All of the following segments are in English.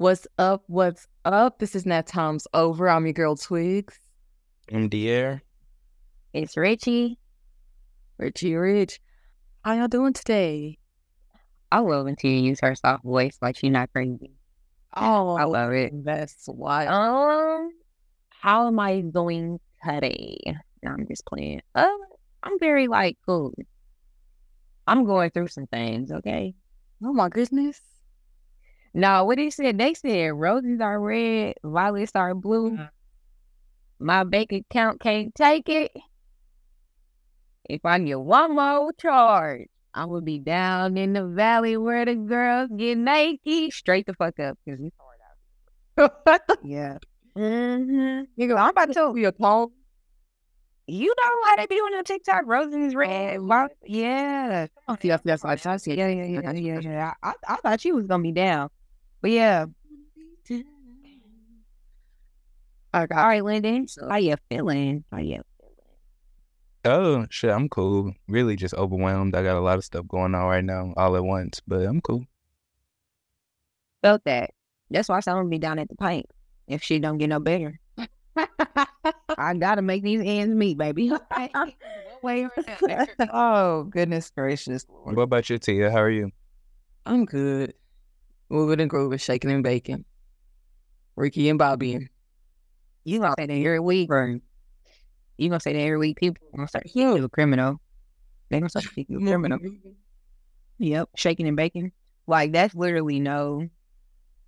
What's up? What's up? This is Nap Times Over. I'm your girl Twigs. In the air. It's Richie. Richie Rich. How y'all doing today? I love until you use her soft voice like she's not crazy. Oh, I love it. That's why. Um, how am I doing today? No, I'm just playing. Uh, I'm very like cool. I'm going through some things, okay? Oh my goodness. No, what they said, they said roses are red, violets are blue. My bank account can't take it. If I get one more charge, I will be down in the valley where the girls get naked. Straight the fuck up, because it's hard out. yeah. Mm-hmm. You go, I'm about to tell you a poem. You know how they be on the TikTok, roses is red. vi- Yeah. Yes, yes, I see. Yeah, yeah, yeah, yeah, yeah. I, I thought you was gonna be down. But yeah. Okay. All right, Lyndon. How you feeling? How you Oh shit, I'm cool. Really just overwhelmed. I got a lot of stuff going on right now all at once, but I'm cool. felt that? That's why someone be down at the paint if she don't get no better. I gotta make these ends meet, baby. Way oh, goodness gracious. Lord. What about you, Tia? How are you? I'm good. Moving and grooving, shaking and baking. Ricky and Bobby. You gonna say that every week, or you gonna say that every week? People gonna start thinking you a criminal. They gonna start thinking you a criminal. Yep, shaking and baking. Like that's literally no.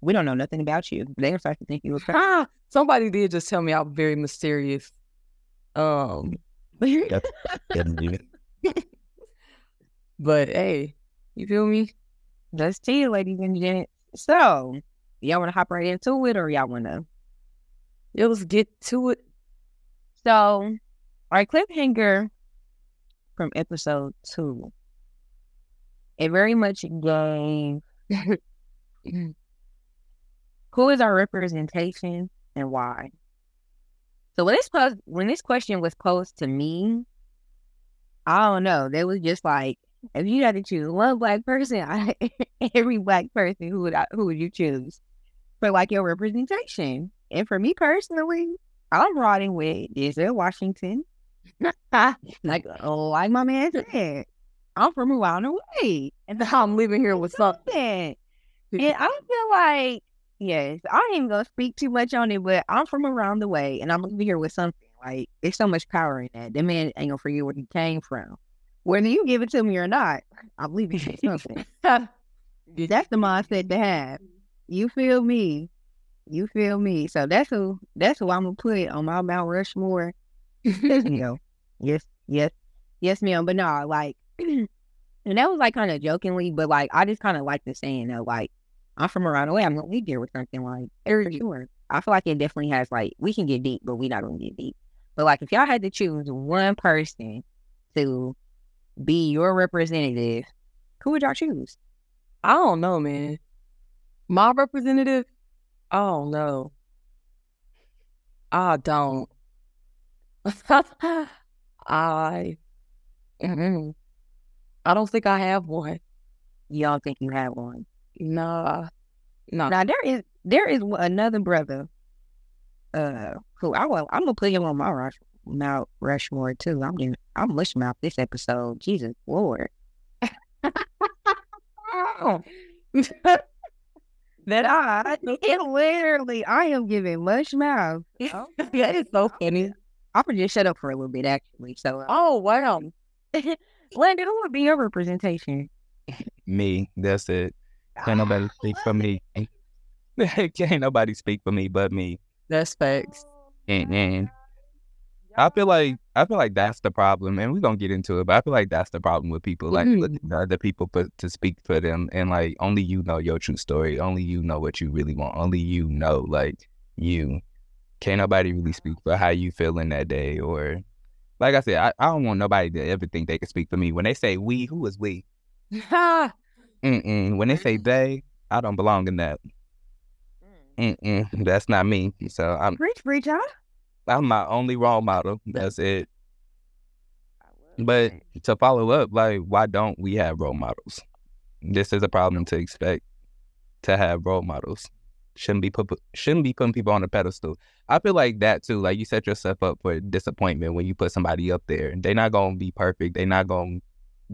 We don't know nothing about you. They gonna start to think you a criminal. Ah, somebody did just tell me I'm very mysterious. Um, but hey, you feel me? Let's see, you, ladies and gents. So, y'all want to hop right into it, or y'all want to? Let's get to it. So, our cliffhanger from episode two, it very much gave who is our representation and why. So when this pos- when this question was posed to me, I don't know. They was just like, if you had to choose one black person, every black person, who would I, who would you choose for like your representation? And for me personally, I'm riding with Denzel Washington. like, like my man said, I'm from around the way. And now I'm living here with something. Something. And I feel like, yes, I ain't gonna speak too much on it, but I'm from around the way and I'm living here with something. Like, there's so much power in that. The man ain't gonna forget where he came from. Whether you give it to me or not, I'm leaving you something. That's the mindset to have. You feel me? You feel me? So that's who that's who I'm gonna put on my Mount Rushmore. you know. Yes, yes, yes, ma'am. But no, like and that was like kind of jokingly, but like I just kind of like the saying though, like I'm from around the way, I'm gonna leave here with something like for sure. I feel like it definitely has like we can get deep, but we not gonna get deep. But like if y'all had to choose one person to be your representative, who would y'all choose? I don't know, man. My representative, I don't know. I don't. I, I don't think I have one. Y'all think you have one? Nah, nah. Now there is there is another brother, uh, who I will I'm gonna put him on my Rush, Mount Rushmore too. I'm getting I'm mush mouth this episode. Jesus Lord. that I it literally I am giving mush mouth. yeah, it's so funny. I'm gonna just shut up for a little bit actually. So uh, Oh wow. Landon, who would be your representation? Me. That's it. Can't nobody speak for me. Can't nobody speak for me but me. That's facts. And, and I feel like I feel like that's the problem, and we're gonna get into it. But I feel like that's the problem with people, like Mhm. looking to other people for, to speak for them, and like only you know your true story. Only you know what you really want. Only you know, like you. Can't nobody really speak for how you feeling that day, or like I said, I, I don't want nobody to ever think they can speak for me. When they say we, who is we? Mm-mm. When they say they, I don't belong in that. Mm-mm. That's not me. So I'm Preach, preach, huh? I'm my only role model. That's it. But to follow up, like, why don't we have role models? This is a problem to expect to have role models. shouldn't be put shouldn't be putting people on a pedestal. I feel like that too. Like you set yourself up for disappointment when you put somebody up there. They're not gonna be perfect. They're not gonna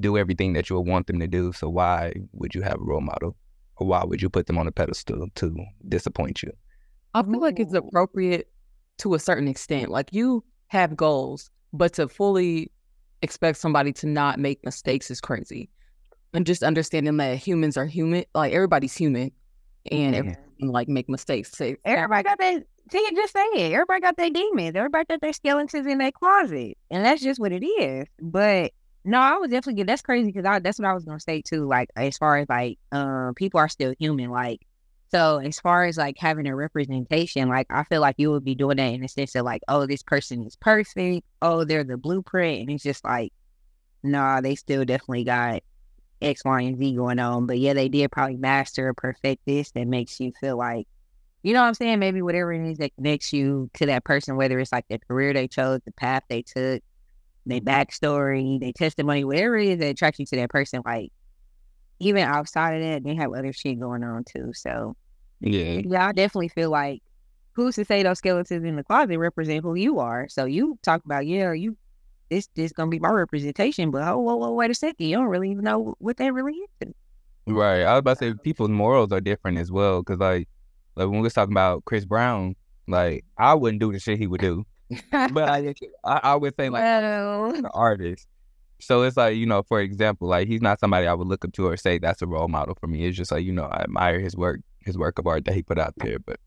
do everything that you would want them to do. So why would you have a role model? Or why would you put them on a pedestal to disappoint you? I feel like it's appropriate to a certain extent. Like you have goals, but to fully expect somebody to not make mistakes is crazy. And just understanding that humans are human, like everybody's human, and Yeah. like make mistakes. So, Everybody got that. See, just say it. Everybody got their demons. Everybody got their skeletons in their closet, and that's just what it is. But no, I would definitely get. That's crazy because that's what I was gonna say too. Like as far as like, um, people are still human. Like, so as far as like having a representation, like I feel like you would be doing that in the sense of like, oh, this person is perfect. Oh, they're the blueprint, and it's just like, nah, they still definitely got X, Y, and Z going on. But yeah, they did probably master or perfect this that makes you feel like, you know what I'm saying? Maybe whatever it is that connects you to that person, whether it's like the career they chose, the path they took, their backstory, their testimony, whatever it is that attracts you to that person, like even outside of that, they have other shit going on too. So Yeah. yeah, I definitely feel like who's to say those skeletons in the closet represent who you are? So you talk about, yeah, you this this gonna be my representation, but oh, whoa, whoa, wait a second, you don't really even know what that really is. Right. I was about to say people's morals are different as well. Cause like like when we was talking about Chris Brown, like I wouldn't do the shit he would do. But I I, I would say like well, an artist. So it's like, you know, for example, like he's not somebody I would look up to or say that's a role model for me. It's just like, you know, I admire his work, his work of art that he put out there, but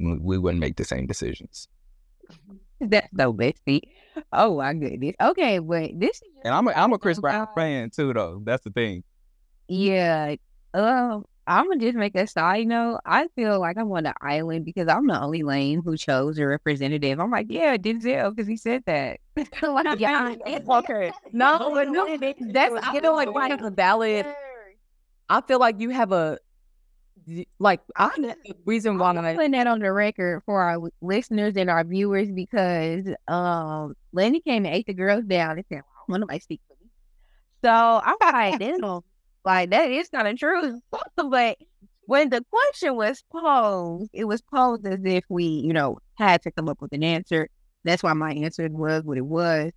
we wouldn't make the same decisions. that's so messy. Oh my goodness. Okay, but this is And I'm a I'm a Chris Brown fan too though. That's the thing. Yeah. Um, I'm gonna just make a side note. I feel like I'm on an island because I'm the only lane who chose a representative. I'm like, yeah, Denzel, because he said that. like, yeah, okay. No, but no, that's you know like why the ballot. I feel like you have a like I the reason why I'm I putting that on the record for our listeners and our viewers because um Lenny came and ate the girls down and said, well, of my speak for me?" So I'm like, "This like that is kind of true." but when the question was posed, it was posed as if we, you know, had to come up with an answer. That's why my answer was what it was,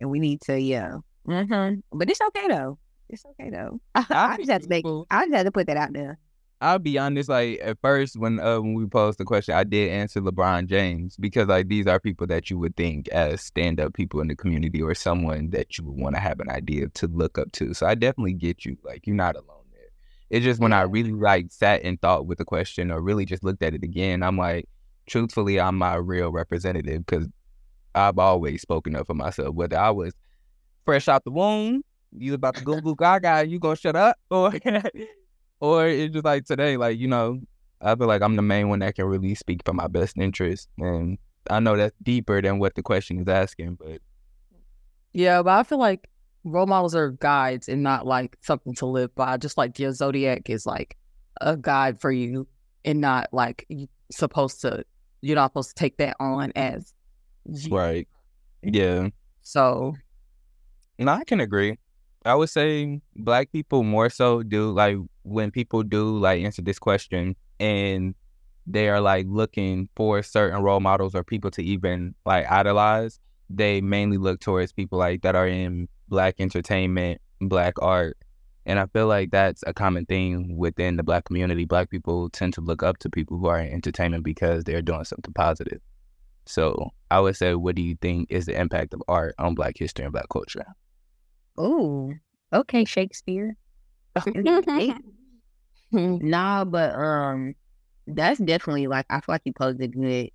and we need to, yeah. hmm But it's okay though. It's okay though. I just had to make. I just had to put that out there. I'll be honest, like at first when uh when we posed the question, I did answer LeBron James because like these are people that you would think as stand up people in the community or someone that you would want to have an idea to look up to. So I definitely get you. Like you're not alone there. It's just when I really like sat and thought with the question or really just looked at it again, I'm like, truthfully, I'm my real representative because I've always spoken up for myself. Whether I was fresh out the womb, you about to go goo gaga, you gonna shut up, or or it's just like today, like you know, I feel like I'm the main one that can really speak for my best interest, and I know that's deeper than what the question is asking, but yeah, but I feel like role models are guides and not like something to live by. Just like your zodiac is like a guide for you and not like you supposed to. You're not supposed to take that on as you. right, yeah, So no, I can agree. I would say black people more so do like when people do like answer this question and they are like looking for certain role models or people to even like idolize, they mainly look towards people like that are in black entertainment, black art. And I feel like that's a common thing within the black community. Black people tend to look up to people who are in entertainment because they're doing something positive. So I would say, what do you think is the impact of art on black history and black culture? Oh, okay, Shakespeare. nah, but um, that's definitely like I feel like you posed a good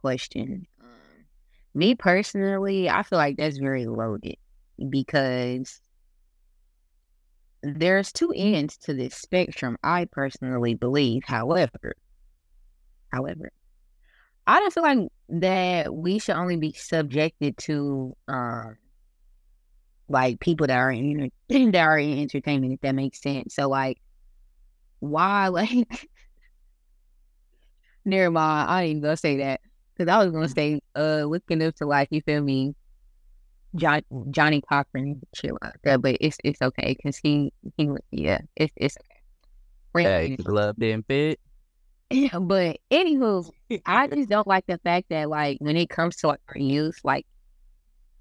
question. Um, me personally, I feel like that's very loaded because there's two ends to this spectrum. I personally believe, however, however, I don't feel like that we should only be subjected to um like people that are in that are in entertainment, if that makes sense. So like, why like? Never mind. I ain't even gonna say that because I was gonna say, uh, looking up to like you feel me, John Johnnie Cochran shit like that. But it's it's okay because he he yeah it's it's okay. Bring it Hey, in. love didn't fit. but anywho, I just don't like the fact that like when it comes to like our youth, like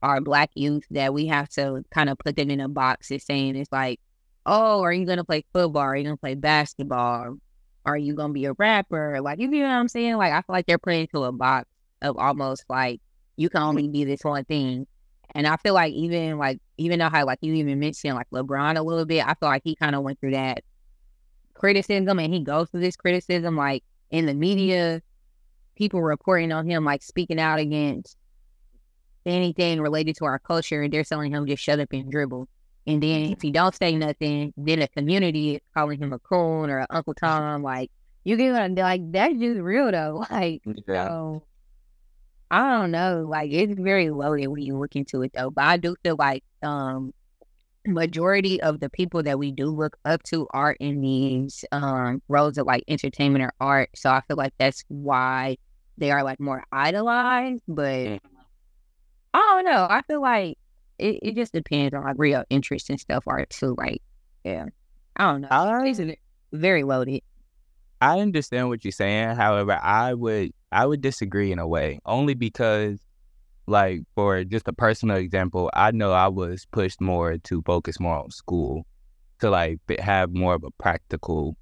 our black youth, that we have to kind of put them in a box. It's saying it's like, oh, are you gonna play football? Are you gonna play basketball? Are you gonna be a rapper? Like you know what I'm saying? Like I feel like they're put into a box of almost like you can only be this one thing. And I feel like even like even though how like you even mentioned like LeBron a little bit, I feel like he kind of went through that criticism and he goes through this criticism like in the media, people reporting on him like speaking out against anything related to our culture and they're telling him just shut up and dribble. And then if he don't say nothing, then the community is calling him a coon or Uncle Tom. Like you get what like that's just real though. Like yeah. so I don't know. Like it's very loaded when you look into it though. But I do feel like um majority of the people that we do look up to are in these um roles of like entertainment or art. So I feel like that's why they are like more idolized. But mm. Oh, I don't know. I feel like it, it just depends on like real interest and stuff are too. Like, yeah. I don't know. I, very loaded. I understand what you're saying. However, I would I would disagree in a way, only because like for just a personal example, I know I was pushed more to focus more on school, to like have more of a practical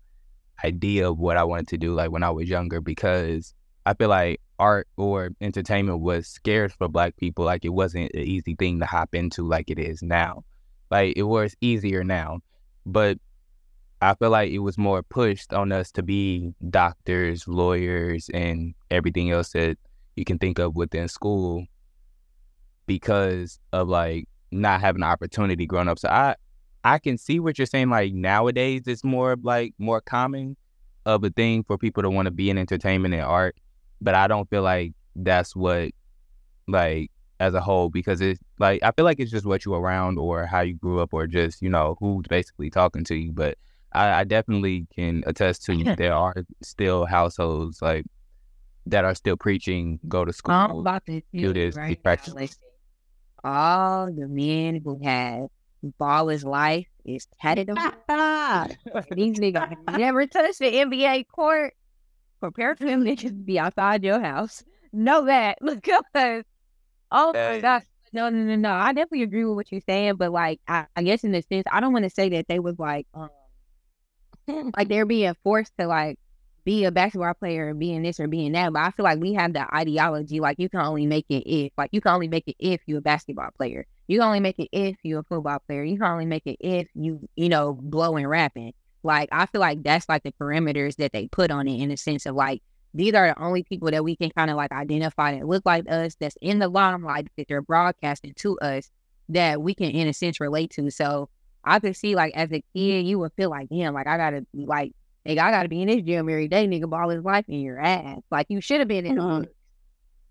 idea of what I wanted to do like when I was younger because I feel like art or entertainment was scarce for black people. Like it wasn't an easy thing to hop into like it is now. Like it was easier now. But I feel like it was more pushed on us to be doctors, lawyers, and everything else that you can think of within school because of like not having an opportunity growing up. So I I can see what you're saying. Like nowadays, it's more like more common of a thing for people to want to be in entertainment and art, but I don't feel like that's what like as a whole because it's like I feel like it's just what you around or how you grew up or just you know who's basically talking to you. But I, I definitely can attest to there are still households like that are still preaching go to school, I'm about to do this, right practice all the men who have Baller's life is tatted on. These niggas never touched the NBA court. Prepare for them niggas be outside your house. Know that because oh my gosh. No, no, no, no. I definitely agree with what you're saying, but like I, I guess in the sense I don't want to say that they was like um like they're being forced to like be a basketball player and being this or being that. But I feel like we have the ideology like you can only make it if like you can only make it if you're a basketball player. You can only make it if you're a football player. You can only make it if you, you know, blowing rapping. Like I feel like that's like the parameters that they put on it in the sense of like these are the only people that we can kind of like identify that look like us, that's in the limelight that they're broadcasting to us that we can in a sense relate to. So I could see like as a kid, you would feel like, damn, like I gotta like Nigga, I gotta be in this gym every day, nigga, ball his life in your ass. Like you should have been in mm-hmm.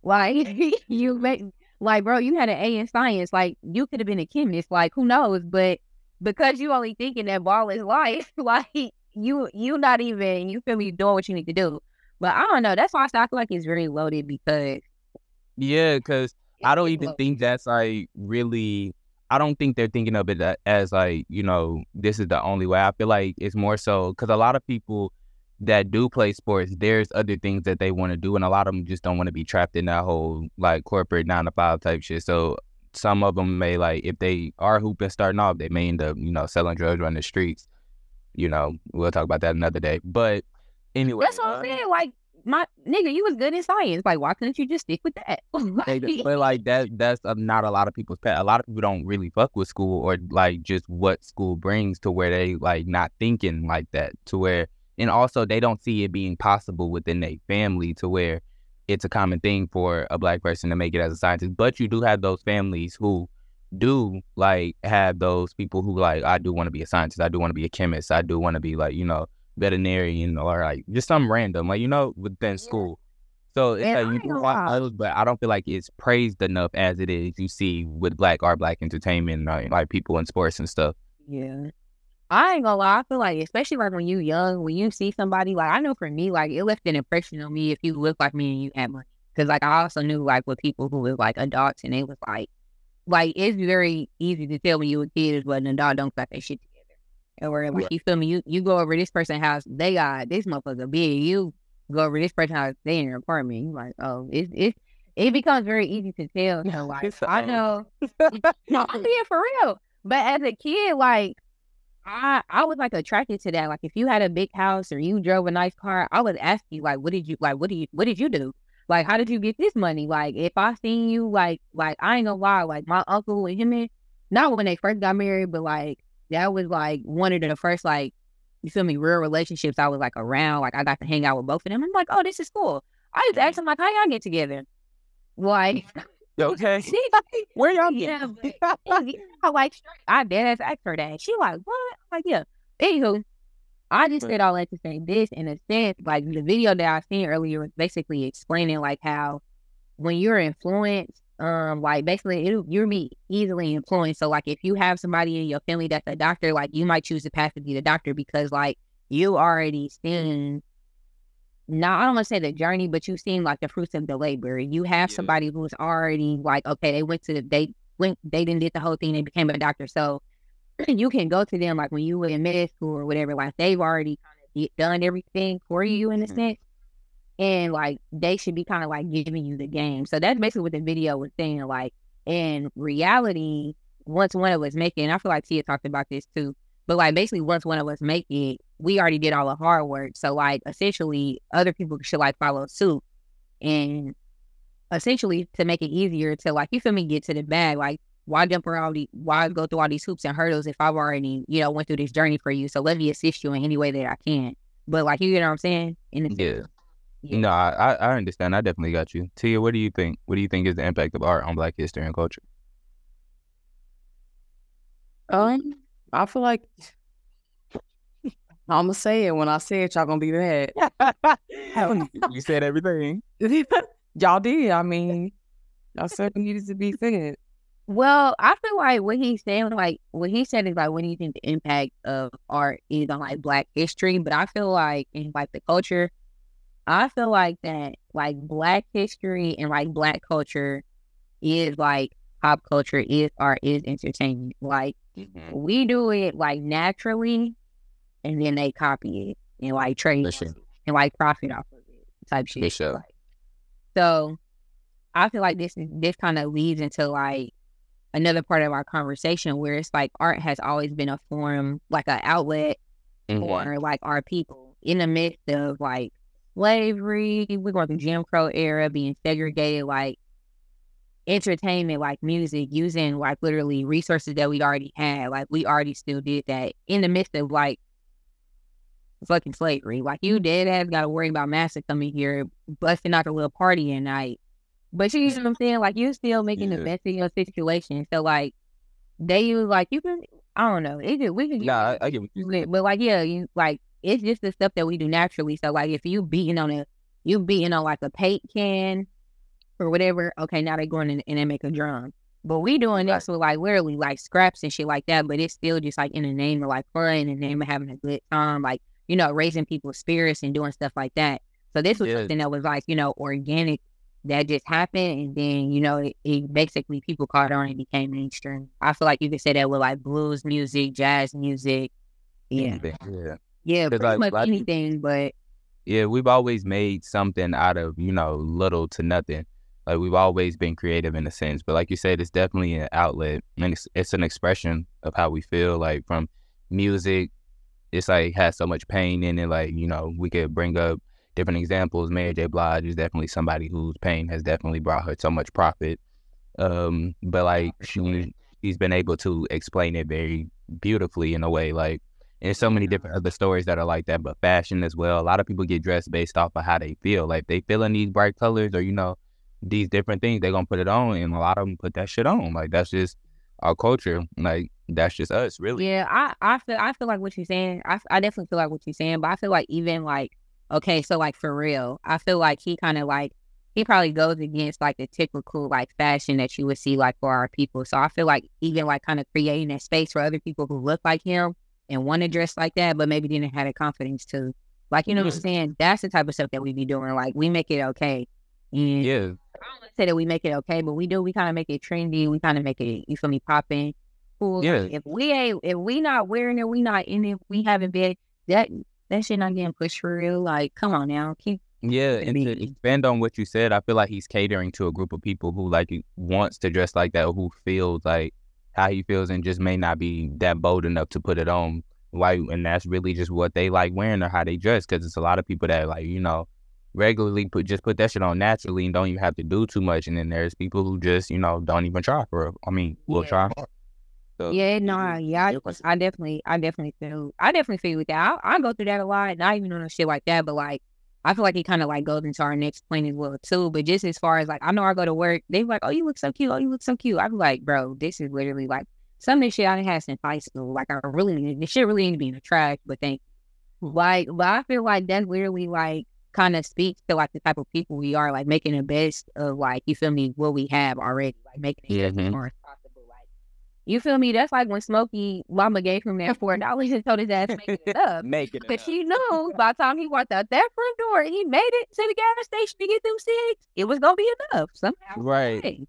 Like you make like bro, you had an A in science. Like you could have been a chemist. Like who knows? But because you only thinking that ball is life, like you you not even you feel me doing what you need to do. But I don't know. That's why I feel like it's really loaded because yeah, because I don't even loaded. think that's like really I don't think they're thinking of it as like, you know, this is the only way. I feel like it's more so because a lot of people that do play sports, there's other things that they want to do. And a lot of them just don't want to be trapped in that whole like corporate nine to five type shit. So some of them may like, if they are hooping starting off, they may end up, you know, selling drugs on the streets. You know, we'll talk about that another day. But anyway. That's what I'm uh, saying. Like, my nigga, you was good in science. Like, why couldn't you just stick with that? but like that, that's not a lot of people's pet. A lot of people don't really fuck with school or like just what school brings to where they like not thinking like that. To where, and also they don't see it being possible within their family to where it's a common thing for a black person to make it as a scientist. But you do have those families who do like have those people who like I do want to be a scientist. I do want to be a chemist. I do want to be like you know veterinarian or like just some random, like you know, within school. So it's like you do want but I don't feel like it's praised enough as it is. You see with black art, black entertainment, like, like people in sports and stuff. Yeah, I ain't gonna lie. I feel like, especially like when you young, when you see somebody like I know for me, like it left an impression on me if you look like me and you had money. Because like I also knew like with people who was like adults and it was like, like it's very easy to tell when you a kid, but an adult don't got that shit together. or like you feel me, you you go over this person's house, they got this motherfucker big. You go over this person's house, they in your apartment. You're like, oh, it it it becomes very easy to tell. So like, I um, know, no, I'm being for real. But as a kid, like. I I was like attracted to that. Like if you had a big house or you drove a nice car, I would ask you like, what did you like? What did you what did you do? Like how did you get this money? Like if I seen you like like I ain't gonna lie, like my uncle and him and not when they first got married, but like that was like one of the first like you feel me real relationships I was like around. Like I got to hang out with both of them. I'm like, oh, this is cool. I just asked him like, how y'all get together? Like, Okay. she like, Where y'all yeah, but I like I dead ass asked her that. She like, what? I'm like, yeah. Anywho, I just said all that to say this in a sense, like the video that I seen earlier was basically explaining like how when you're influenced, um, like basically it, you're me easily influenced. So like if you have somebody in your family that's a doctor, like you might choose to path to be the doctor because like you already seen now I don't want to say the journey, but you've seen like the fruits of the labor. You have Yeah. somebody who's already like, okay, they went to the they went they didn't did the whole thing, they became a doctor. So you can go to them like when you were in med school or whatever, like they've already kind of done everything for you in a Mhm. sense. And like they should be kind of like giving you the game. So that's basically what the video was saying. Like in reality, once one of us make it, and I feel like Tia talked about this too. But like basically once one of us make it, we already did all the hard work. So like essentially other people should like follow suit. And essentially to make it easier to like you feel me get to the bag, like why jump around all the why go through all these hoops and hurdles if I've already, you know, went through this journey for you. So let me assist you in any way that I can. But like you know what I'm saying? In the Yeah. Yeah. No, I, I I understand. I definitely got you. Tia, what do you think? What do you think is the impact of art on Black history and culture? Um, I feel like I'm gonna say it. When I say it, y'all gonna be mad. you said everything. y'all did. I mean, y'all said it needed to be said. Well, I feel like what he's saying, like what he said is like, what do you think the impact of art is on like Black history? But I feel like in like the culture, I feel like that like Black history and like Black culture is like pop culture, is art, is entertainment. Like Mhm. we do it like naturally, and then they copy it and like trade it and like profit off of it type shit. Like, so I feel like this this kind of leads into like another part of our conversation where it's like art has always been a form, like an outlet Mhm. for like our people in the midst of like slavery, we're going through Jim Crow era, being segregated, like entertainment, like music, using like literally resources that we already had. Like we already still did that in the midst of like fucking slavery. Like you mm. dead ass gotta worry about Massa coming here, busting out a little party at night. But you know what I'm saying? Like you're still making the best of your situation. So like they use like you can I don't know. It just we can Nah, I, I get what you but, but like yeah, you like it's just the stuff that we do naturally. So like if you beating on a you beating on like a paint can or whatever, okay, now they're going in and they make a drum. But we doing this with like literally like scraps and shit like that, but it's still just like in the name of like fun, in the name of having a good time, like, you know, raising people's spirits and doing stuff like that. So this was Yeah. something that was like, you know, organic that just happened and then, you know, it, it basically people caught on and became mainstream. I feel like you could say that with like blues music, jazz music. Yeah. Anything, Yeah. Yeah, pretty like, much people- anything, but Yeah, we've always made something out of, you know, little to nothing. Like we've always been creative in a sense. But like you said, it's definitely an outlet and it's it's an expression of how we feel. Like from music, it's like has so much pain in it. Like, you know, we could bring up different examples. Mary J. Blige is definitely somebody whose pain has definitely brought her so much profit. Um, but like she she's been able to explain it very beautifully in a way. Like there's so many different other stories that are like that, but fashion as well. A lot of people get dressed based off of how they feel. Like they feeling these bright colors or, you know, these different things, they're gonna put it on and a lot of them put that shit on. Like that's just our culture. Like that's just us, really. Yeah, I, I feel I feel like what you're saying. I, I definitely feel like what you're saying, but I feel like even like okay, so like for real, I feel like he kind of like he probably goes against like the typical like fashion that you would see like for our people. So I feel like even like kind of creating that space for other people who look like him and want to dress like that, but maybe didn't have the confidence to. Like you know what I'm saying? That's the type of stuff that we be doing. Like we make it okay. And Yeah. I don't want to say that we make it okay, but we do. We kind of make it trendy. We kind of make it, you feel me, popping. Cool. Yeah. If we ain't, if we not wearing it, we not in it. We haven't been that that shit not getting pushed for real. Like, come on now, keep Yeah, and to expand on what you said, I feel like he's catering to a group of people who like wants to dress like that, who feels like how he feels, and just may not be that bold enough to put it on. Why? And that's really just what they like wearing or how they dress. Because it's a lot of people that like you know regularly put just put that shit on naturally and don't even have to do too much. And then there's people who just you know don't even try for. I mean, will Yeah. try. So, Yeah, no, yeah, I. I definitely, I definitely feel, I definitely feel with that. I, I go through that a lot, not even on a shit like that, but like, I feel like it kind of like goes into our next point as well too. But just as far as like, I know I go to work, they be like, oh, you look so cute, oh, you look so cute. I'm like, bro, this is literally like some of this shit I done had since high school. Like, I really this shit really need to be in the trash. But thank, like, but I feel like that's literally like kind of speaks to like the type of people we are, like making the best of like you feel me, what we have already, like making it Yeah, as mhm. far as possible, like. You feel me? That's like when Smokey Mama gave him that four dollars and told his ass make it up. Make it. But she knew by the time he walked out that front door, he made it to the gas station to get them six. It was gonna be enough somehow. Right.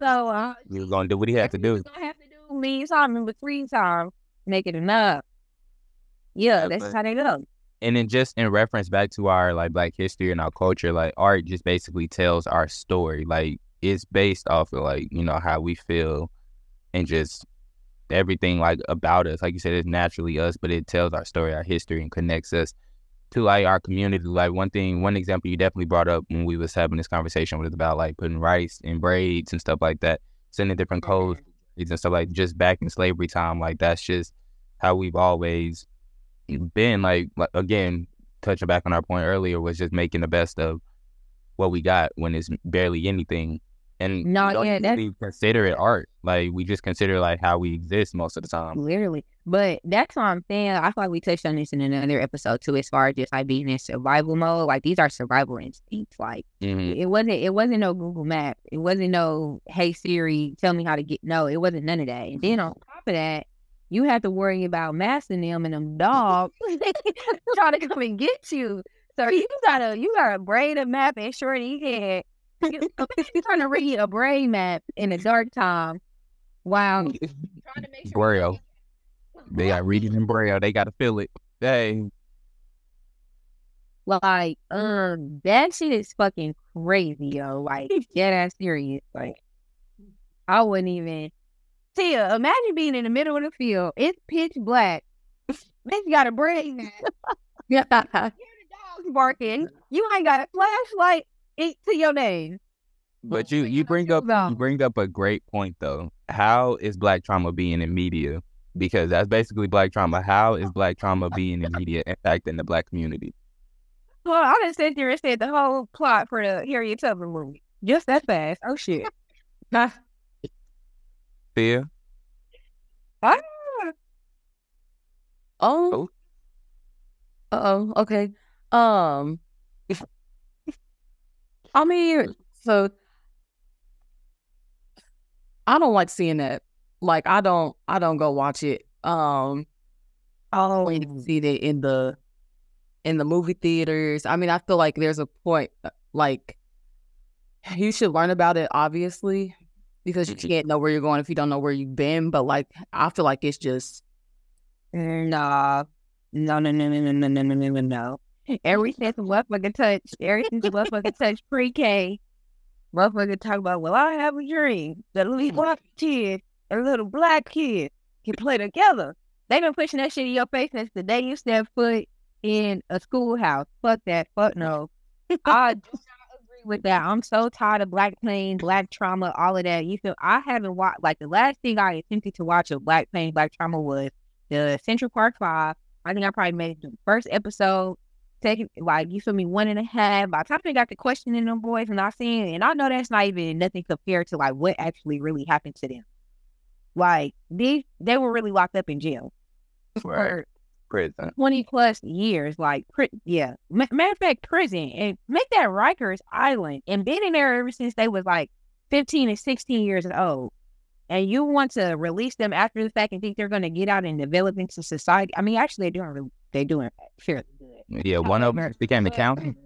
So uh, He was gonna do what he had to do. Gonna have to do leave time in between time, make it enough. Yeah, Yeah, that's but- how they go. And then just in reference back to our like black history and our culture, like art just basically tells our story. Like it's based off of like, you know, how we feel and just everything like about us. Like you said, it's naturally us, but it tells our story, our history and connects us to like our community. Like one thing, one example you definitely brought up when we was having this conversation was about like putting rice in braids and stuff like that, sending different codes and stuff like just back in slavery time. Like that's just how we've always been like, like again touching back on our point earlier was just making the best of what we got when it's barely anything and No, we don't yeah, that's- really consider it art like we just consider like how we exist most of the time Literally. But that's what I'm saying. I feel like we touched on this in another episode too, as far as just like being in survival mode. Like these are survival instincts. Like Mhm. it wasn't it wasn't no Google map. It wasn't no hey Siri, tell me how to get no, it wasn't none of that. And then on top of that, you have to worry about massing them and them dogs trying to come and get you. So you gotta you gotta braid a map and shorty head. You trying to read a brain map in a dark time. Wow. Trying to make sure Braille. they got reading in braille they got to feel it hey Like, um, that shit is fucking crazy, yo. Like, dead ass serious. Like, I wouldn't even. Tia, imagine being in the middle of the field. It's pitch black. Bitch got a brain net. Yeah. Hear the dogs barking. You ain't got a flashlight it, to your name. but you you bring up you bring up a great point though how is black trauma being in media because that's basically black trauma how is black trauma being in media impacting the black community Well, I just sat there and said the whole plot for the Harriet Tubman movie. Just that fast. Oh shit. Tia? Ah, Oh. Uh oh. Okay. Um. I mean, so I don't like seeing that. Like, I don't. I don't go watch it. Um. oh, wait to see it in the in the movie theaters. I mean, I feel like there's a point uh, like you should learn about it obviously because you Mhm. can't know where you're going if you don't know where you've been. But like, I feel like it's just Nah. No, no, no, no, no, no, no, no, no, no. Every since motherfucker touch, every since motherfucker touch pre-K, motherfucker talk about, well, I have a dream that a little white kid and a little black kid can play together. They been pushing that shit in your face since the day you step foot in a schoolhouse. Fuck that. Fuck no. I do with that. I'm so tired of black pain, black trauma, all of that. You feel I haven't watched like the last thing I attempted to watch of black pain, black trauma was the Central Park Five. I think I probably made it the first episode. Second, like you feel me, one and a half. By the time they got the question in them boys, and I seen, and I know that's not even nothing compared to like what actually really happened to them. Like these, they were really locked up in jail for Prison. 20 plus years. Like, pri- yeah. Ma- matter of fact, prison and make that Rikers Island and been in there ever since they was like 15 and 16 years old. And you want to release them after the fact and think they're going to get out and develop into society. I mean, actually, they're doing they're doing fairly good. Yeah, one of them became a accountant.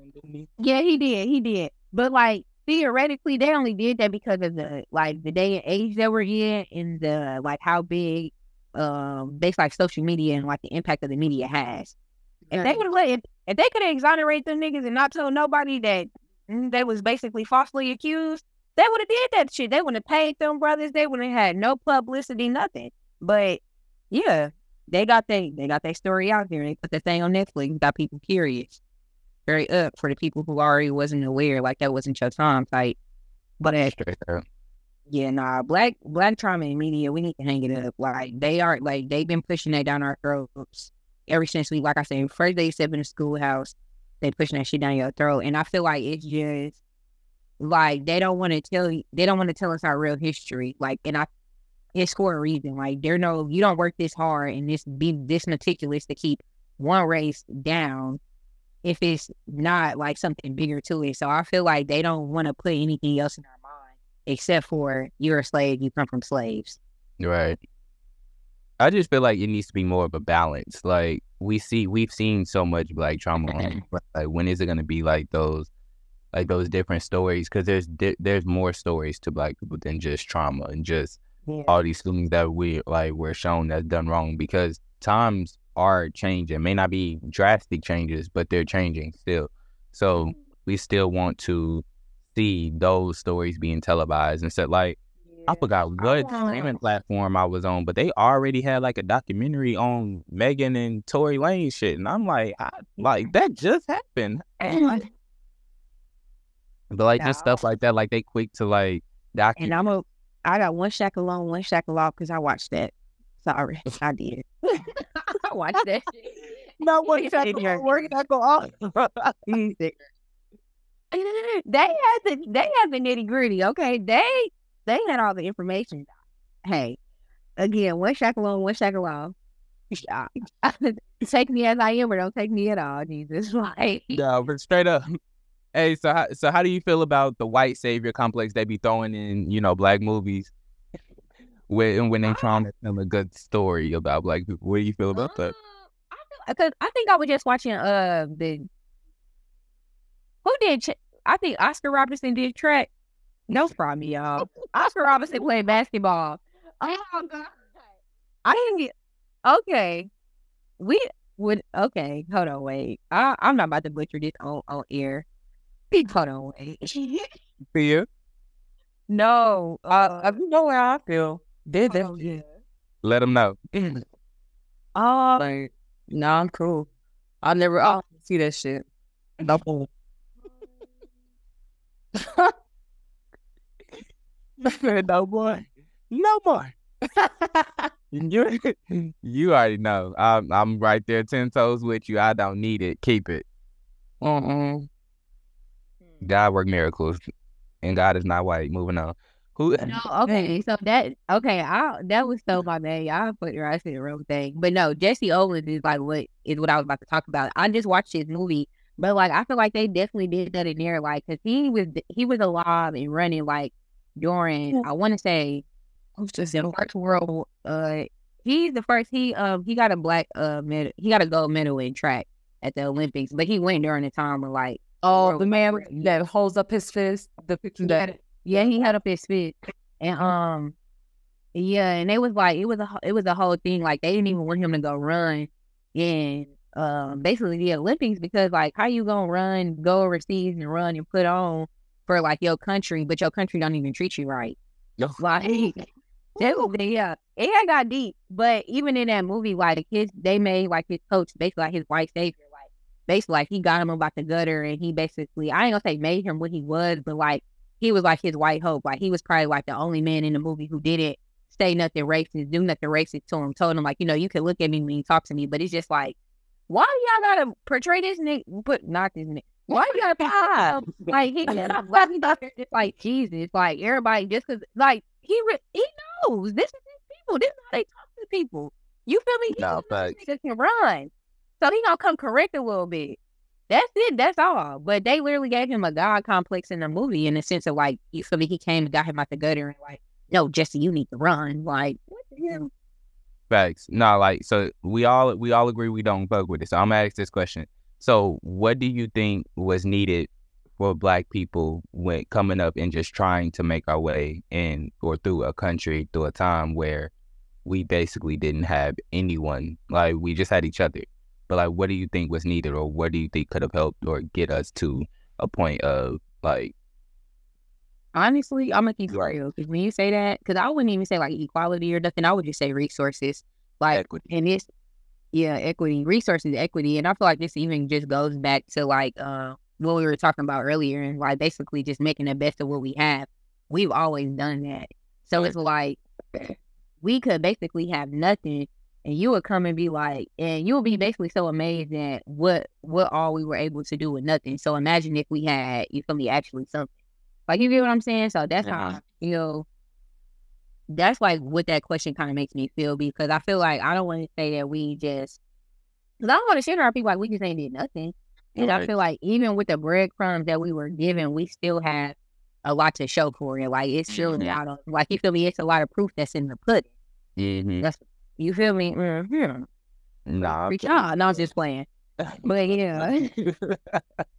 Yeah, he did. He did. But like theoretically, they only did that because of the like the day and age that we're in and the like how big um based like social media and like the impact of the media has. If they would have let if, if they could have exonerated them niggas and not told nobody that they was basically falsely accused, they would have did that shit. They wouldn't have paid them brothers. They wouldn't have had no publicity, nothing. But yeah, they got they they got their story out there. And they put the thing on Netflix. Got people curious. Very up for the people who already wasn't aware, like that wasn't your time type. But uh, yeah, nah, black black trauma in media, we need to hang it up. Like they are like they've been pushing that down our throats ever since we, like I said, first day step in the schoolhouse, they pushing that shit down your throat. And I feel like it's just like they don't want to tell you, they don't want to tell us our real history. Like, and I, it's for a reason. Like, they're no, you don't work this hard and this be this meticulous to keep one race down if it's not like something bigger to it. So I feel like they don't want to put anything else in our except for you're a slave, you come from slaves. Right. I just feel like it needs to be more of a balance. Like we see, we've seen so much black trauma. On, like when is it going to be like those, like those different stories? Because there's di- there's more stories to black people than just trauma and just yeah. all these things that we like we're shown that's done wrong. Because times are changing, may not be drastic changes, but they're changing still. So mm-hmm. we still want to see those stories being televised and said like I forgot what streaming platform I was on, but they already had like a documentary on Megan and Tory Lanez shit, and I'm like, I, like that just happened. but like just stuff like that, like they quick to like document. And I'm a, I got one shack alone, one shack alone because I watched that. Sorry, I did. I watched that. Not one shack alone, one shack alone. they had the they had the nitty gritty. Okay, they they had all the information. Hey, again, one shackle on, one shackle off. take me as I am, or don't take me at all, Jesus. Like, no, but straight up. Hey, so how, so how do you feel about the white savior complex they be throwing in, you know, black movies? When when they trying to tell a good story about black people, what do you feel about that? Because uh, I, I think I was just watching uh the who did I think Oscar Robertson did track no problem, y'all. Oscar Robinson played basketball. Oh god. I didn't get okay. We would okay, hold on, wait. I, I'm not about to butcher this on, on air. Hold on, wait. For you? No. Uh, uh, uh, you know where I feel. Did? Oh, yeah. Let them know. Oh, like, nah, I'm cool. I never. See that shit. No. No more. No more. you, you already know. I'm, I'm right there, 10 toes with you. I don't need it. Keep it. Mm-mm. Hmm. God work miracles, and God is not white. Moving on. Who? No, okay. So that okay. I that was so my man. I put your eyes to the wrong thing, but no. Jesse Owens is like what is what I was about to talk about. I just watched his movie, but like I feel like they definitely did that in there, like because he was he was alive and running like during I want to say just the first world. Uh, he's the first. He um he got a black uh medal. He got a gold medal in track at the Olympics, but he went during the time of like oh the man that holds up his fist. The picture that yeah he held up his fist and um yeah and it was like it was a it was a whole thing like they didn't even want him to go run in um basically the Olympics because like how you gonna run go overseas and run and put on for like your country, but your country don't even treat you right. No. Like that yeah. It got deep. But even in that movie, like his they made like his coach basically like his white savior. Like basically like he got him about the gutter and he basically I ain't gonna say made him what he was, but like he was like his white hope. Like he was probably like the only man in the movie who didn't say nothing racist, do nothing racist to him, told him like, you know, you can look at me when you talk to me, but it's just like, why y'all gotta portray this nigga put not this nigga why you gotta pop? like he just like Jesus, like everybody just cause like he re- he knows this is his people. This is how they talk to people. You feel me? He no, just can run, so he gonna come correct a little bit. That's it. That's all. But they literally gave him a god complex in the movie in the sense of like you feel me? He came and got him out the gutter and like, no, Jesse, you need to run. Like what the hell? Facts. No, like so we all we all agree we don't bug with it. So I'm gonna ask this question. So, what do you think was needed for Black people when coming up and just trying to make our way in or through a country through a time where we basically didn't have anyone, like we just had each other? but like, what do you think was needed, or what do you think could have helped or get us to a point of like? Honestly, I'm gonna keep it real because when you say that, because I wouldn't even say like equality or nothing. I would just say resources, like Equity. and it's yeah, equity, resources, equity, and I feel like this even just goes back to like uh what we were talking about earlier, and like basically just making the best of what we have. We've always done that, so it's like we could basically have nothing, and you would come and be like, and you would be basically so amazed at what what all we were able to do with nothing. So imagine if we had, you feel me, actually something. Like you get what I'm saying? So that's how you know that's like what that question kind of makes me feel because I feel like I don't want to say that we just because I don't want to shit on our people like we just ain't did nothing. And I feel like even with the breadcrumbs that we were given, we still have a lot to show for it. Like it's still Mhm. out of like you feel me, it's a lot of proof that's in the pudding. Mm-hmm. That's you feel me? Mm-hmm. Nah, Preach on. No, I'm just playing. But yeah.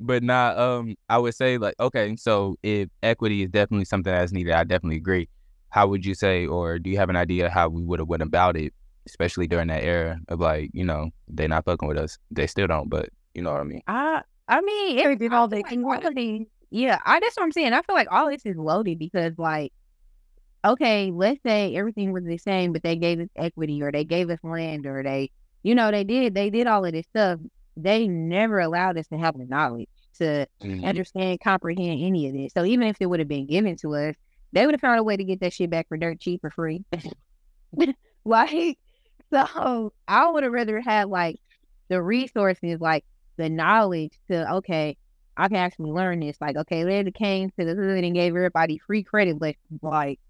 but not um I would say like okay, so if equity is definitely something that's needed, I definitely agree. How would you say or do you have an idea how we would have went about it, especially during that era of like, you know, they not fucking with us. They still don't, but you know what I mean. I I mean, it, did I all feel they like can all with of these- Yeah, I that's what I'm saying. I feel like all this is loaded because like, okay, let's say everything was the same, but they gave us equity or they gave us land or they, you know, they did they did all of this stuff. They never allowed us to have the knowledge to Mhm. understand, comprehend any of this. So even if it would have been given to us, they would have found a way to get that shit back for dirt cheap or free. like, so I would have rather had like the resources, like the knowledge to okay, I can actually learn this. Like, okay, they came to the hood and gave everybody free credit, like, like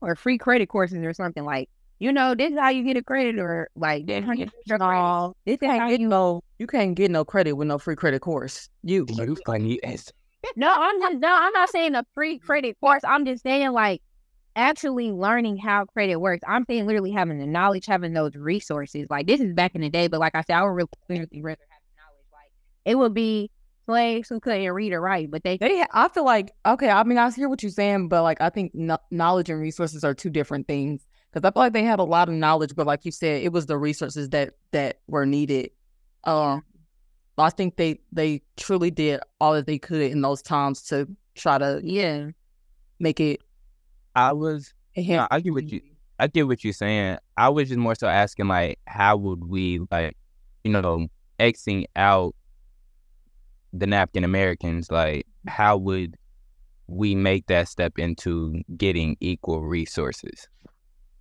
or free credit courses or something. Like, you know, this is how you get a credit, or like, this is how you get your credit. This you is how get you no. You can't get no credit with no free credit course. You. You funny as No, I'm not. No, I'm not saying a free credit course. I'm just saying like actually learning how credit works. I'm saying literally having the knowledge, having those resources. Like this is back in the day, but like I said, I would really clearly rather have the knowledge. Like it would be slaves who couldn't read or write, but they They, I feel like okay. I mean, I hear what you're saying, but like I think kno- knowledge and resources are two different things. Because I feel like they had a lot of knowledge, but like you said, it was the resources that that were needed. Um, I think they they truly did all that they could in those times to try to yeah. make it. I was enhance I get what you I get what you're saying. I was just more so asking like how would we like you know, Xing out the napkin Americans, like how would we make that step into getting equal resources?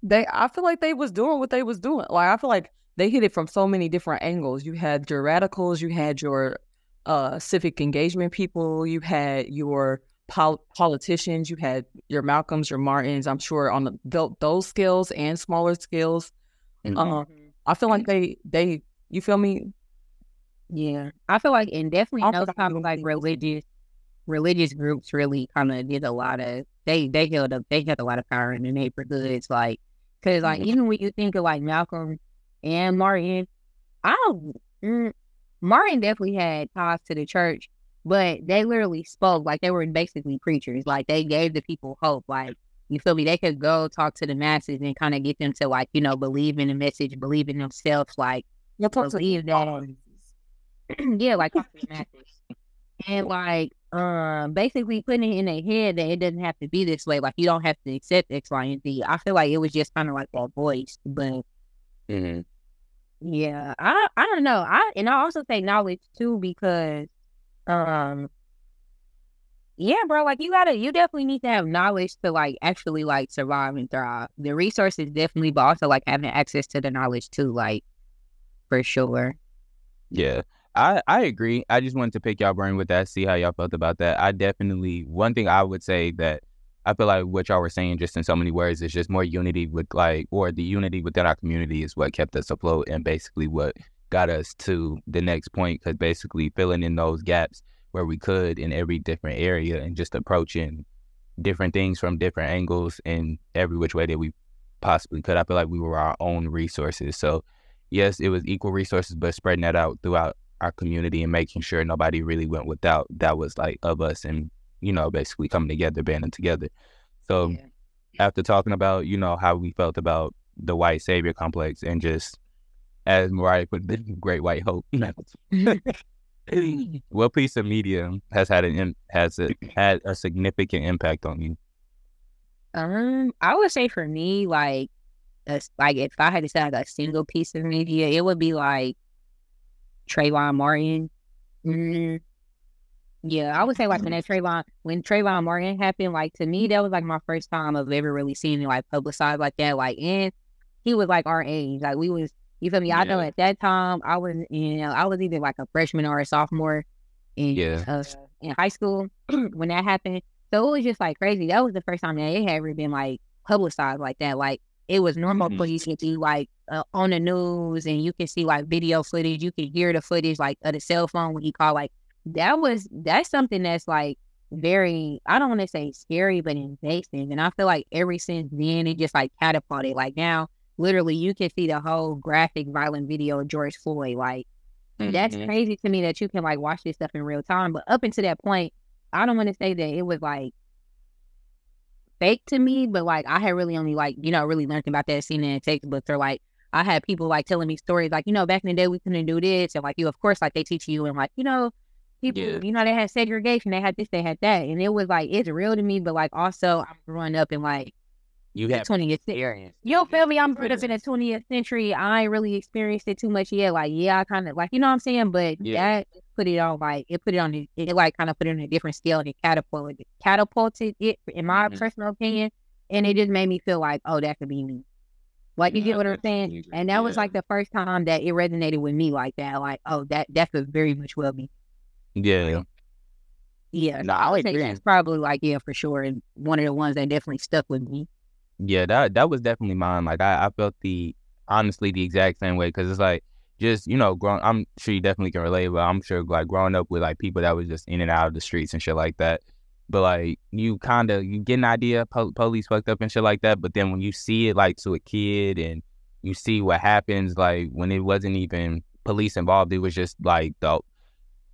They I feel like they was doing what they was doing. Like I feel like they hit it from so many different angles. You had your radicals, you had your uh civic engagement people, you had your pol- politicians, you had your Malcolms, your Martins. I'm sure on the tho- those scales and smaller scales. Mhm. Uh, I feel like they they you feel me? Yeah, I feel like, and definitely those forgot kind of like religious, religious groups really kind of did a lot of. They they held up. They had a lot of power in the neighborhoods, like because like Mhm. even when you think of like Malcolm and Martin, I don't. Mm, Martin definitely had ties to the church, but they literally spoke like they were basically preachers. Like they gave the people hope. Like you feel me? They could go talk to the masses and kind of get them to like you know believe in the message, believe in themselves. Like talk to believe that yeah, like talk to the masses. And like um basically putting it in their head that it doesn't have to be this way. Like you don't have to accept X, Y, and Z. I feel like it was just kind of like that voice. But Mhm. yeah, I I don't know. I and I also say knowledge too because um yeah, bro, like you gotta you definitely need to have knowledge to like actually like survive and thrive. The resources definitely, but also like having access to the knowledge too, like for sure. Yeah. I, I agree. I just wanted to pick y'all brain with that, see how y'all felt about that. I definitely one thing I would say that I feel like what y'all were saying just in so many words is just more unity with like or the unity within our community is what kept us afloat and basically what got us to the next point because basically filling in those gaps where we could in every different area and just approaching different things from different angles in every which way that we possibly could. I feel like we were our own resources. So yes, it was equal resources, but spreading that out throughout our community and making sure nobody really went without that was like of us and you know basically coming together banding together so Yeah. after talking about you know how we felt about the white savior complex and just as Mariah put the Great White Hope. what piece of media has had an has it had a significant impact on you? Um, I would say for me, like, a, like if I had to say like a single piece of media, it would be like Trayvon Martin. Mm-hmm. Yeah, I would say like when that Trayvon when Trayvon Martin happened, like to me that was like my first time of ever really seeing it like publicized like that. Like and he was like our age. Like we was you feel me? Yeah. I know at that time I was you know, I was either like a freshman or a sophomore in yeah. uh, in high school when that happened. So it was just like crazy. That was the first time that it had ever been like publicized like that. Like it was normal mm-hmm. for you to see like uh, on the news and you can see like video footage. You can hear the footage like of the cell phone when he called like that was that's something that's like very I don't want to say scary but invasive. And I feel like ever since then it just like catapulted. Like now, literally you can see the whole graphic violent video of George Floyd. Like mm-hmm. that's crazy to me that you can like watch this stuff in real time. But up until that point, I don't want to say that it was like fake to me, but like I had really only like, you know, really learned about that scene in textbooks or like I had people like telling me stories like, you know, back in the day we couldn't do this and like you of course like they teach you and like, you know, people, yeah. you know, they had segregation, they had this, they had that. And it was like, it's real to me, but like also I'm growing up in like you have 20th experience. You feel me? I'm brought up in the 20th century. I ain't really experienced it too much yet. Like, yeah, I kind of like, you know what I'm saying? But yeah. that put it on like, it put it on, it, like kind of put it on a different scale and it catapulted, catapulted it, in my mm-hmm. personal opinion. And it just made me feel like, oh, that could be me. Like, you yeah, get what I'm saying? And that yeah. was like the first time that it resonated with me like that. Like, oh, that, that could very much well be yeah. Yeah. No, I would say it's probably like, yeah, for sure. And one of the ones that definitely stuck with me. Yeah, that that was definitely mine. Like I, I felt the honestly the exact same way because it's like just you know, growing. I'm sure you definitely can relate, but I'm sure like growing up with like people that was just in and out of the streets and shit like that. But like you kind of you get an idea, po- police fucked up and shit like that. But then when you see it like to a kid and you see what happens, like when it wasn't even police involved, it was just like the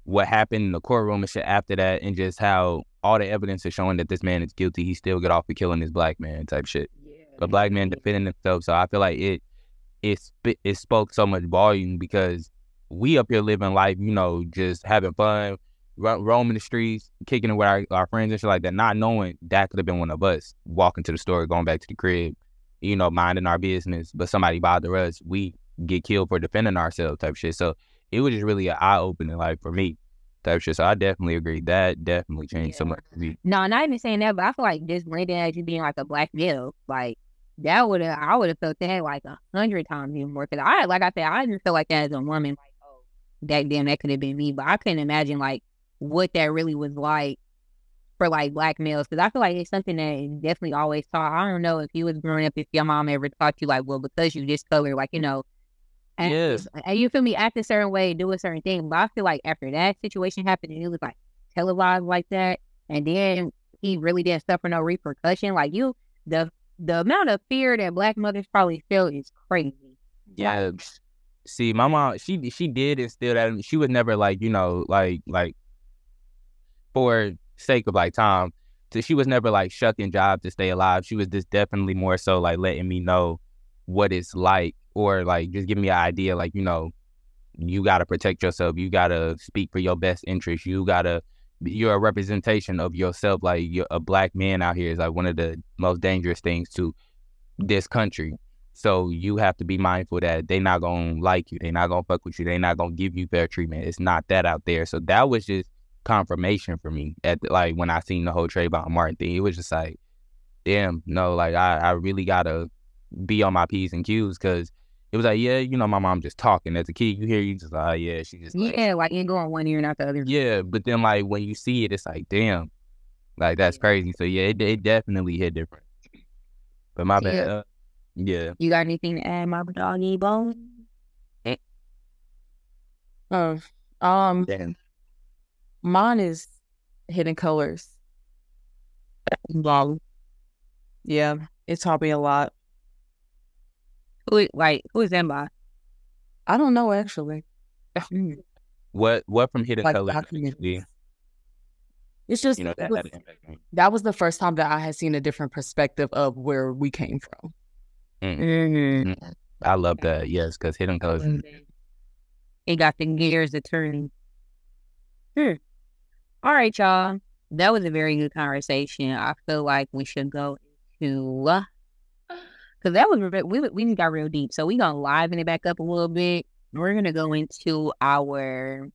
what happened in the courtroom and shit after that, and just how all the evidence is showing that this man is guilty. He still get off for killing this black man type shit. Yeah, a black man defending himself. So I feel like it it it spoke so much volume because we up here living life, you know, just having fun, ro- roaming the streets, kicking it with our, our friends and shit like that, not knowing that could have been one of us walking to the store, going back to the crib, you know, minding our business, but somebody bother us, we get killed for defending ourselves type shit. So it was just really an eye opening, like for me, type shit. So I definitely agree. That definitely changed yeah. so much for me. No, not even saying that, but I feel like just blending as you being like a black male, like that would have I would have felt that like a hundred times even more. Cause I like I said, I didn't feel like that as a woman. Like, oh, that damn, that could have been me. But I couldn't imagine like what that really was like for like black males. Cause I feel like it's something that definitely always taught. I don't know if you was growing up, if your mom ever taught you like, well, because you this color, like you know and, yes. and you feel me, act a certain way, do a certain thing. But I feel like after that situation happened and it was like televised like that, and then he really didn't suffer no repercussion. Like you, the the amount of fear that black mothers probably feel is crazy. Yeah. Like, See, my mom, she she did instill that. She was never like you know like like for sake of like time. So she was never like shucking job to stay alive. She was just definitely more so like letting me know what it's like or like just give me an idea like you know you got to protect yourself you got to speak for your best interest you got to you're a representation of yourself like you're a black man out here is like one of the most dangerous things to this country. So you have to be mindful that they're not gonna like you they're not gonna fuck with you they're not gonna give you fair treatment. It's not that out there. So that was just confirmation for me at like when i seen the whole Trayvon Martin thing. It was just like damn no like i, I really gotta be on my p's and q's because it was like, yeah, you know, my mom just talking. As a kid, you hear you just like, oh, yeah, she just like, yeah, like you going one ear and out the other. Yeah, but then like when you see it, it's like, damn, like that's crazy. So yeah, it, it definitely hit different. But my bad. Yeah. Uh, yeah. You got anything to add, my doggy bone? Oh, um, Damn. mine is Hidden Colors. Long. Yeah, it taught me a lot. Who like who is that by? I don't know actually. Hmm. what what from Hidden like, Color? It's just you know, that, was, that, was, the first time that I had seen a different perspective of where we came from. Mm. Mm-hmm. I love that. Yes, because hidden colors. It got the gears to turn. Hmm. All right, y'all. That was a very good conversation. I feel like we should go into because that was we we got real deep. So we gonna liven it back up a little bit. We're gonna go into our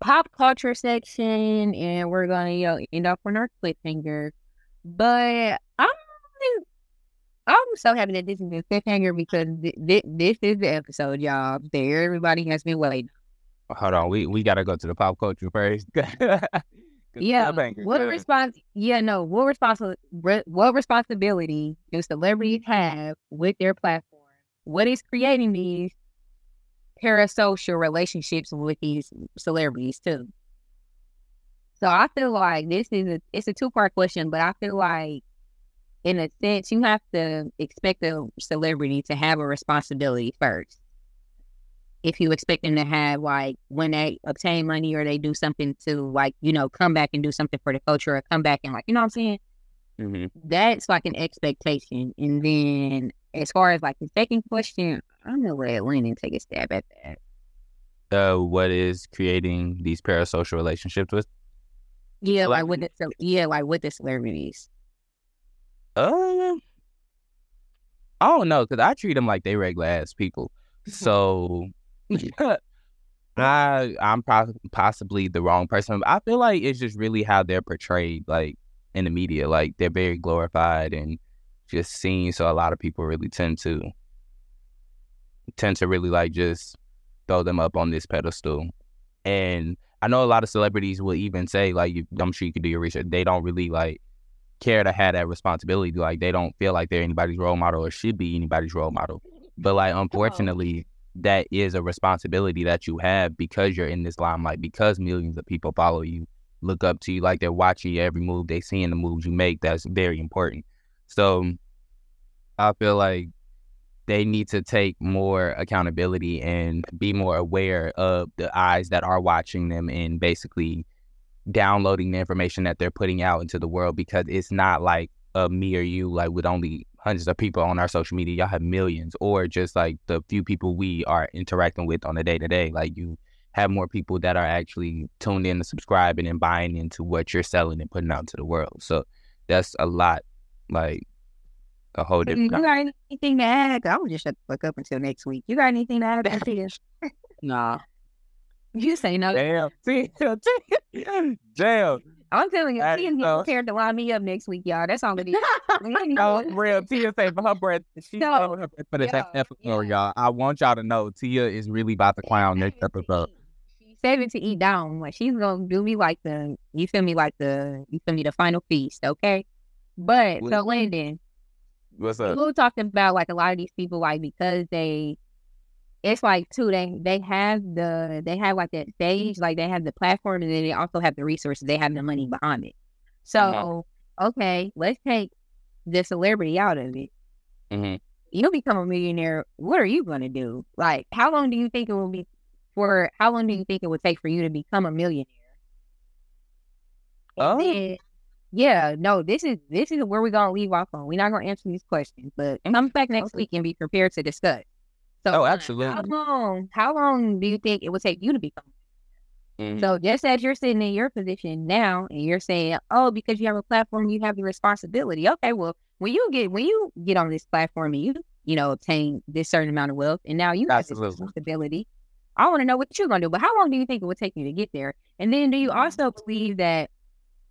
pop culture section, and we're gonna you know end off on our cliffhanger. But I'm I'm so happy that this is a cliffhanger because th- th- this is the episode, y'all. There, everybody has been waiting. Hold on, we we gotta go to the pop culture first. yeah, what response? Yeah, no. What responsibility? What responsibility do celebrities have with their platform? What is creating these parasocial relationships with these celebrities too? So I feel like this is a it's a two part question, but I feel like in a sense, you have to expect a celebrity to have a responsibility first. If you expect them to have like when they obtain money or they do something to like, you know, come back and do something for the culture or come back and like, you know what I'm saying? Mm-hmm. That's like an expectation. And then as far as like the second question, I'm gonna let Lennon take a stab at that. Uh, what is creating these parasocial relationships with? Yeah, like with the yeah, like with the celebrities. Uh, I don't know because I treat them like they regular ass people. So I I'm pro- possibly the wrong person. I feel like it's just really how they're portrayed, like in the media. Like they're very glorified and just seen. So a lot of people really tend to tend to really like just throw them up on this pedestal. And I know a lot of celebrities will even say, like, you, I'm sure you could do your research. They don't really like care to have that responsibility. Like they don't feel like they're anybody's role model or should be anybody's role model. But like unfortunately, that is a responsibility that you have because you're in this limelight, because millions of people follow you, look up to you, like they're watching every move, they see in the moves you make. That's very important. So I feel like they need to take more accountability and be more aware of the eyes that are watching them and basically downloading the information that they're putting out into the world because it's not like a me or you, like with only hundreds of people on our social media. Y'all have millions, or just like the few people we are interacting with on a day to day. Like you have more people that are actually tuned in and subscribing and buying into what you're selling and putting out to the world. So that's a lot, like a whole different. You got anything to add? I would just shut the fuck up until next week. You got anything to add? nah. You say no. Damn. Damn. I'm telling you, she Tia's getting prepared to line me up next week, y'all. That's all it is. no, oh, real. Tia say for her breath, she's no. her breath for the next episode, yeah. y'all. I want y'all to know Tia is really about to clown next episode. She's saving to eat down. Like she's gonna do me like the, you feel me, like the, you feel me, the final feast, okay? But what? so Landon, what's up? We talked about like a lot of these people, like because they it's like too they they have the they have like that stage like they have the platform and then they also have the resources. They have the money behind it. So mm-hmm. okay let's take the celebrity out of it. Mm-hmm. you become a millionaire what are you going to do? Like how long do you think it will be for how long do you think it would take for you to become a millionaire? Oh. then, yeah no this is this is where we're gonna leave off on. We're not gonna answer these questions but come back next okay. week and be prepared to discuss so, oh, absolutely. How long? How long do you think it would take you to become? Mm-hmm. So, just as you're sitting in your position now, and you're saying, "Oh, because you have a platform, you have the responsibility." Okay, well, when you get when you get on this platform and you you know obtain this certain amount of wealth, and now you absolutely. have this responsibility. I want to know what you're gonna do, but how long do you think it would take you to get there? And then, do you also believe that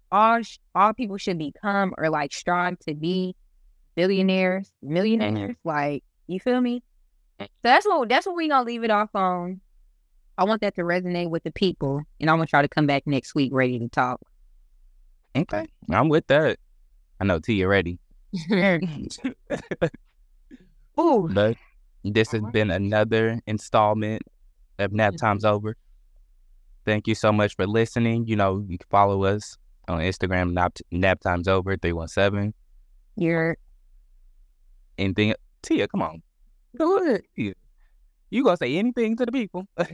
all all people should become or like strive to be billionaires, millionaires? Mm-hmm. Like, you feel me? So that's what that's what we gonna leave it off on. I want that to resonate with the people, and I want y'all to come back next week ready to talk. Okay, I'm with that. I know T, you ready. Ooh. But this has been another installment of Nap mm-hmm. Time's Over. Thank you so much for listening. You know, you can follow us on Instagram, Nap, nap Time's Over 317. You're anything Tia, come on. Go ahead. You gonna say anything to the people? no,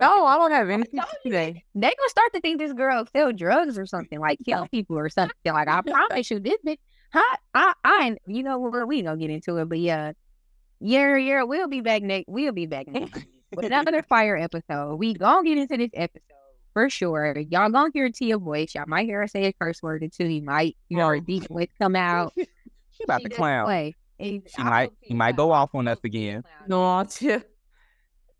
I don't have anything to say. They gonna start to think this girl sell drugs or something, like kill people or something. Like I promise you, this bitch. Huh? I, I, you know, what? we gonna get into it, but yeah, Yeah, yeah, we'll be back next. We'll be back next with another fire episode. We gonna get into this episode for sure. Y'all gonna hear Tia voice. Y'all might hear her say a curse word or two. You might, you know, her oh. deep voice come out. She about She to clown. play. And She I might hope she might go off on us again. No, Tia.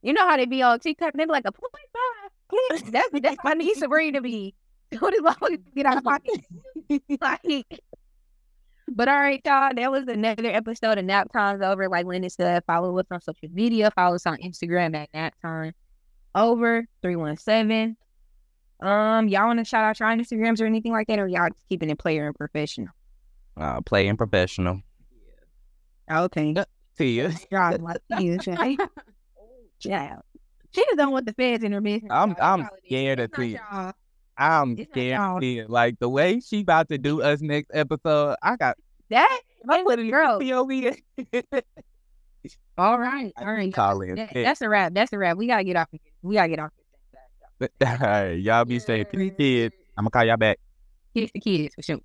You know how they be on TikTok? They be like a point five. click. That's that's my niece Sabrina be. What is long get out of pocket? like, but all right, y'all. That was another episode of Nap Time's Over. Like Linda said, follow us on social media. Follow us on Instagram at Nap Time Over three one seven. Um, y'all want to shout out your Instagrams or anything like that, or y'all just keeping it player and professional? Uh, playing professional. Okay, Tia. y'all like you, Shay. Yeah, she just don't want the feds in her business. I'm- I'm That's all it is. scared of y'all. I'm scared. y'all. Tia. Like the way she about to do us next episode, I got That is put girl. POV. all right, all right. call it. That- that's a wrap. That's a wrap. We gotta get off. We gotta get off. All right, y'all be safe. Kids. I'm gonna call y'all back. Kiss the kids for sure.